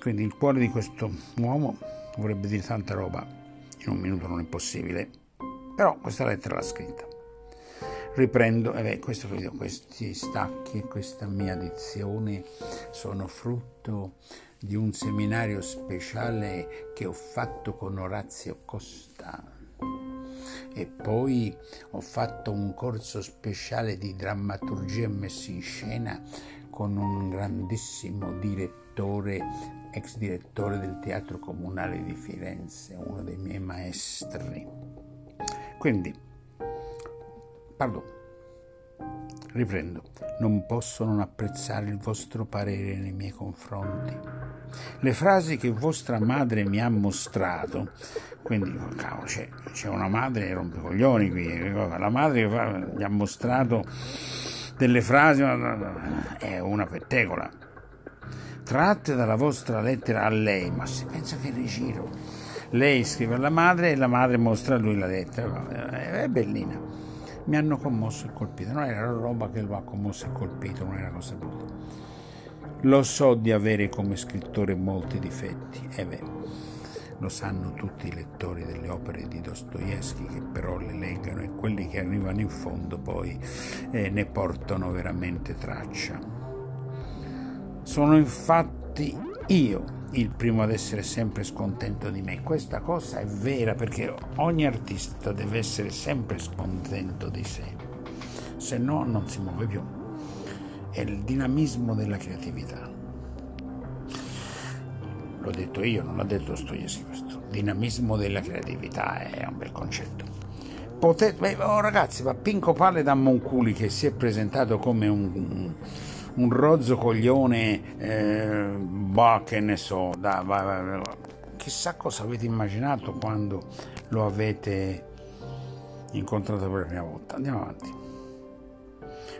Speaker 1: Quindi il cuore di questo uomo vorrebbe dire tanta roba, in un minuto non è possibile, però questa lettera l'ha scritta riprendo, eh beh, questi stacchi e questa mia dizione sono frutto di un seminario speciale che ho fatto con Orazio Costa e poi ho fatto un corso speciale di drammaturgia messa in scena con un grandissimo direttore, ex direttore del Teatro Comunale di Firenze, uno dei miei maestri. Quindi Pardon. Riprendo. Non posso non apprezzare il vostro parere nei miei confronti. Le frasi che vostra madre mi ha mostrato, quindi, cavolo, c'è, c'è una madre che rompe coglioni qui, la madre che gli ha mostrato delle frasi, è una pettecola. Tratte dalla vostra lettera a lei, ma si pensa che rigiro. Lei scrive alla madre e la madre mostra a lui la lettera, è bellina mi hanno commosso e colpito. Non era roba che lo ha commosso e colpito, non era cosa brutta. Lo so di avere come scrittore molti difetti, e beh, lo sanno tutti i lettori delle opere di Dostoevsky che però le leggono e quelli che arrivano in fondo poi eh, ne portano veramente traccia. Sono infatti io il primo ad essere sempre scontento di me. Questa cosa è vera perché ogni artista deve essere sempre scontento di sé, se no non si muove più. È il dinamismo della creatività. L'ho detto io, non l'ha detto Stoieschi questo. Dinamismo della creatività è un bel concetto. Potete, beh, oh ragazzi, ma Pinco Palle da Monculi che si è presentato come un un rozzo coglione, eh, bah, che ne so, da, va, va, chissà cosa avete immaginato quando lo avete incontrato per la prima volta. Andiamo avanti.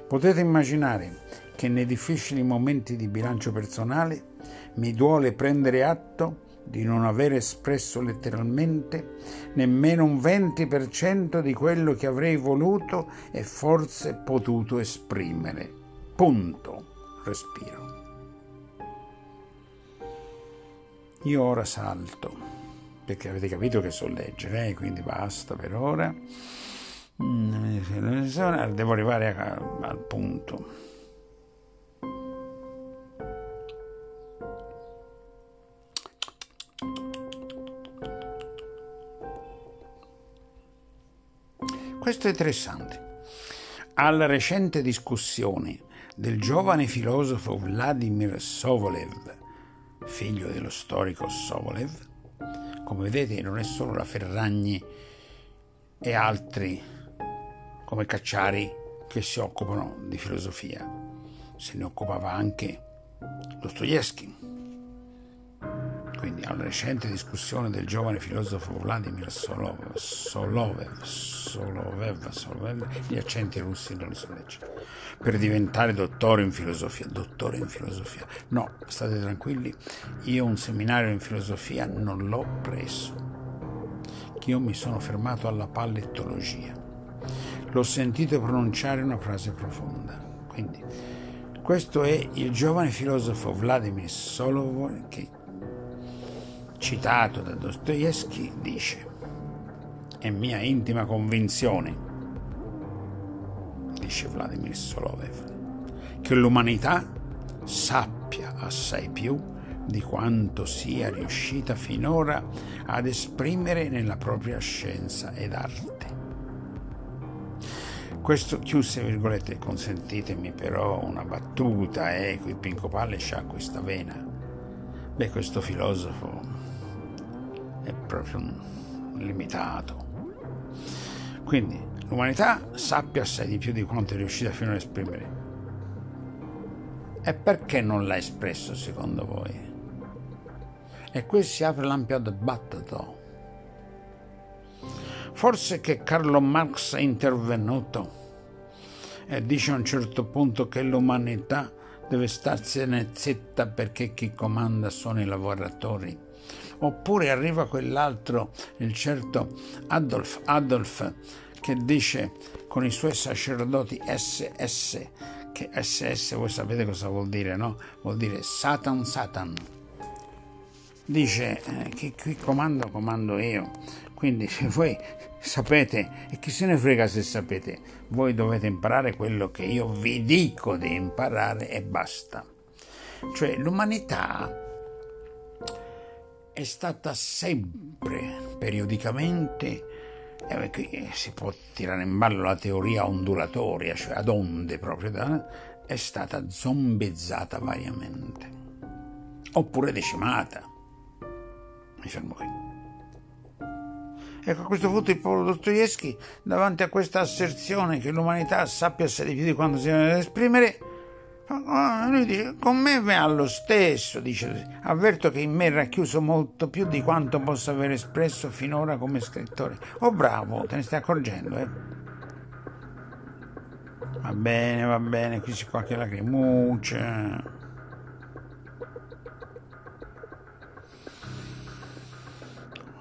Speaker 1: Potete immaginare che nei difficili momenti di bilancio personale mi duole prendere atto di non aver espresso letteralmente nemmeno un 20% di quello che avrei voluto e forse potuto esprimere. Punto. Respiro. Io ora salto, perché avete capito che so leggere, eh? quindi basta per ora. Mm, devo arrivare al punto. Questo è interessante. Alla recente discussione del giovane filosofo Vladimir Sovolev, figlio dello storico Sovolev, come vedete non è solo la Ferragni e altri come Cacciari che si occupano di filosofia, se ne occupava anche Dostoevsky. Quindi alla recente discussione del giovane filosofo Vladimir Solovev, Solovev, Solovev, Solovev gli accenti russi non li so leggere, per diventare dottore in filosofia. Dottore in filosofia. No, state tranquilli, io un seminario in filosofia non l'ho preso. Io mi sono fermato alla pallettologia. L'ho sentito pronunciare una frase profonda. Quindi, questo è il giovane filosofo Vladimir Solovev che citato da Dostoevsky, dice è mia intima convinzione, dice Vladimir Solovev, che l'umanità sappia assai più di quanto sia riuscita finora ad esprimere nella propria scienza ed arte. Questo chiuse virgolette, consentitemi però una battuta, eh, qui Pinco Palle c'ha questa vena. Beh, questo filosofo è proprio limitato. Quindi l'umanità sappia assai di più di quanto è riuscita fino ad esprimere. E perché non l'ha espresso secondo voi? E qui si apre l'ampio dibattito. Forse che Carlo Marx è intervenuto e dice a un certo punto che l'umanità deve starsene zitta perché chi comanda sono i lavoratori Oppure arriva quell'altro, il certo Adolf, Adolf che dice con i suoi sacerdoti SS, che SS voi sapete cosa vuol dire, no? Vuol dire Satan Satan. Dice eh, che qui comando, comando io. Quindi se voi sapete, e chi se ne frega se sapete, voi dovete imparare quello che io vi dico di imparare e basta. Cioè l'umanità è stata sempre, periodicamente, eh, qui si può tirare in ballo la teoria ondulatoria, cioè ad onde proprio, è stata zombizzata variamente, oppure decimata. Mi fermo qui. Ecco, a questo punto il povero Dostoevsky, davanti a questa asserzione che l'umanità sappia essere più di quando si deve esprimere, lui dice, con me va lo stesso, dice, avverto che in me è racchiuso molto più di quanto possa aver espresso finora come scrittore. Oh bravo, te ne stai accorgendo, eh? Va bene, va bene, qui c'è qualche lacrimuccia.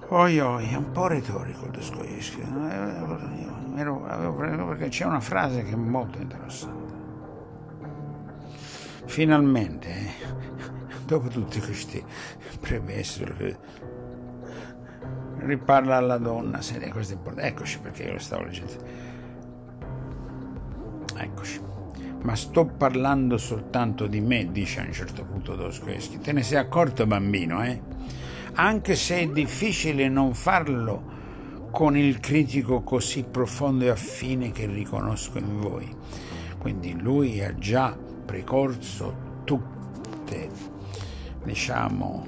Speaker 1: Oi oi, è un po' retorico il Dostoevsky, perché c'è una frase che è molto interessante. Finalmente, eh, dopo tutti questi premessi, riparla alla donna, se questo è importante. Eccoci perché io lo stavo leggendo. Eccoci. Ma sto parlando soltanto di me, dice a un certo punto Dostoevsky. Te ne sei accorto, bambino, eh? Anche se è difficile non farlo con il critico così profondo e affine che riconosco in voi. Quindi lui ha già precorso tutte, diciamo,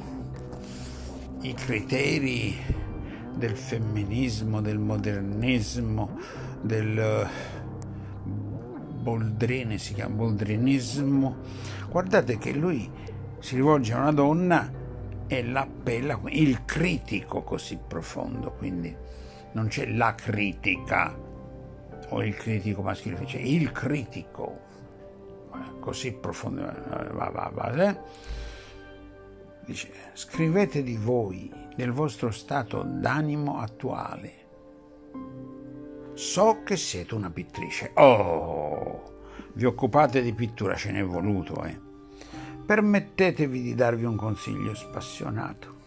Speaker 1: i criteri del femminismo, del modernismo, del Boldrine, si chiama boldrinismo. Guardate che lui si rivolge a una donna è l'appella, il critico così profondo, quindi non c'è la critica o il critico maschile, c'è il critico così profondo, va, va, va, eh? Dice, scrivete di voi, del vostro stato d'animo attuale. So che siete una pittrice. Oh, vi occupate di pittura, ce n'è voluto, eh. Permettetevi di darvi un consiglio spassionato.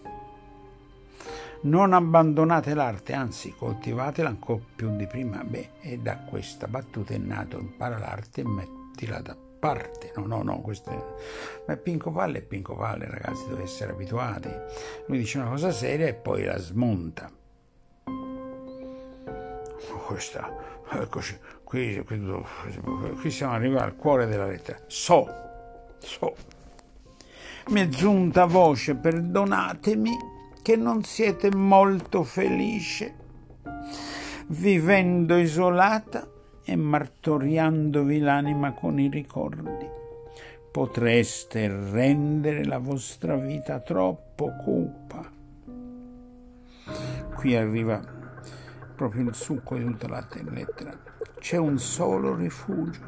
Speaker 1: Non abbandonate l'arte, anzi coltivatela ancora più di prima. Beh, e da questa battuta è nato impara l'arte e mettila da parte. No, no, no, questo è... Ma Pinco Palle è Pinco Palle, ragazzi, deve essere abituati. Lui dice una cosa seria e poi la smonta. Questa, eccoci, qui, qui, qui siamo arrivati al cuore della lettera. So, so mi è giunta voce, perdonatemi, che non siete molto felice, vivendo isolata e martoriandovi l'anima con i ricordi. Potreste rendere la vostra vita troppo cupa. Qui arriva proprio il succo di tutta la lettera. C'è un solo rifugio,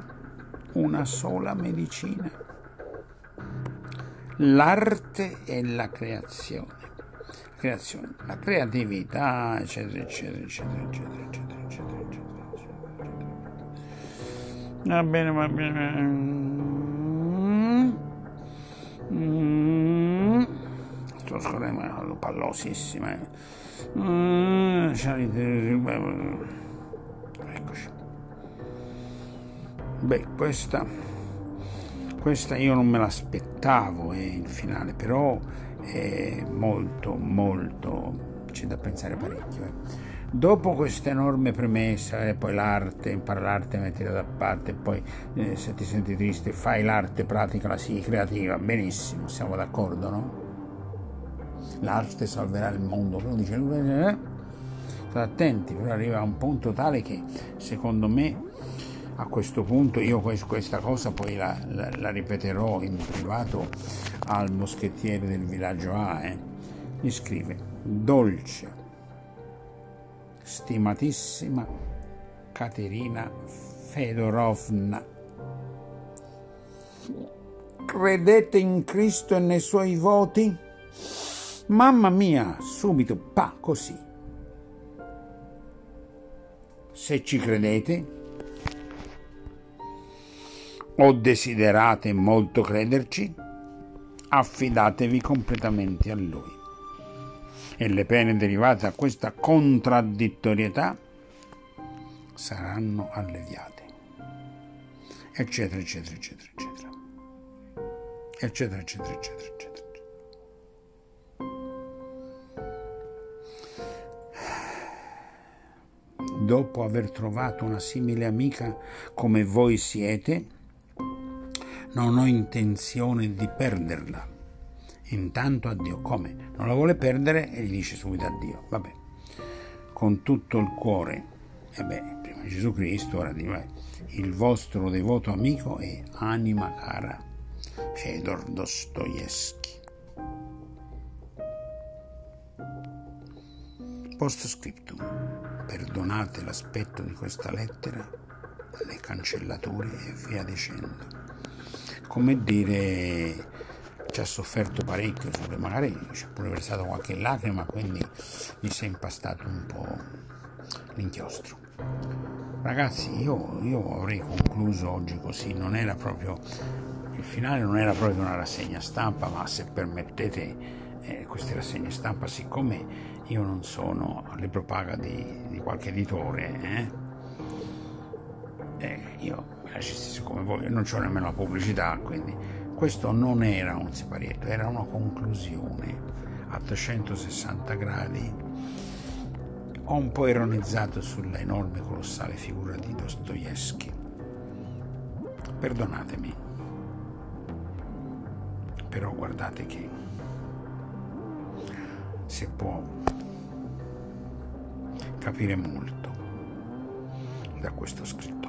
Speaker 1: una sola medicina l'arte e la creazione. creazione. La creatività, eccetera, eccetera, eccetera, eccetera, eccetera, Va bene, va bene. Mm. Sto scorrendo pallosissima. Mm. Eccoci. Beh, questa questa io non me l'aspettavo eh, in finale, però è molto, molto, c'è da pensare parecchio. Eh. Dopo questa enorme premessa, e poi l'arte, impara l'arte, mettila da parte, poi eh, se ti senti triste fai l'arte, praticala, sii creativa, benissimo, siamo d'accordo, no? L'arte salverà il mondo, però dice, eh? state attenti, però arriva a un punto tale che secondo me a questo punto io questa cosa poi la, la, la ripeterò in privato al moschettiere del villaggio A. Eh. Mi scrive, dolce, stimatissima Caterina Fedorovna, credete in Cristo e nei suoi voti? Mamma mia, subito, pa, così. Se ci credete, o desiderate molto crederci, affidatevi completamente a Lui. E le pene derivate da questa contraddittorietà saranno alleviate. Eccetera, eccetera, eccetera, eccetera. Eccetera, eccetera, eccetera, eccetera. Dopo aver trovato una simile amica come voi siete, non ho intenzione di perderla. Intanto a Dio, come? Non la vuole perdere e gli dice subito addio. Vabbè, con tutto il cuore. E beh, prima Gesù Cristo, ora di il vostro devoto amico e anima cara, Fedor Dostoevsky. Post scriptum. Perdonate l'aspetto di questa lettera, le cancellature e via dicendo come dire, ci ha sofferto parecchio, magari ci ha pure versato qualche lacrima, quindi mi si è impastato un po' l'inchiostro. Ragazzi, io, io avrei concluso oggi così, non era proprio, il finale non era proprio una rassegna stampa, ma se permettete eh, queste rassegne stampa, siccome io non sono alle propaga di, di qualche editore, eh, eh, io facessi come voglio, non c'ho nemmeno la pubblicità, quindi questo non era un siparietto, era una conclusione a 360 gradi. Ho un po' ironizzato sulla enorme, colossale figura di Dostoevsky. Perdonatemi, però guardate che si può capire molto da questo scrittore.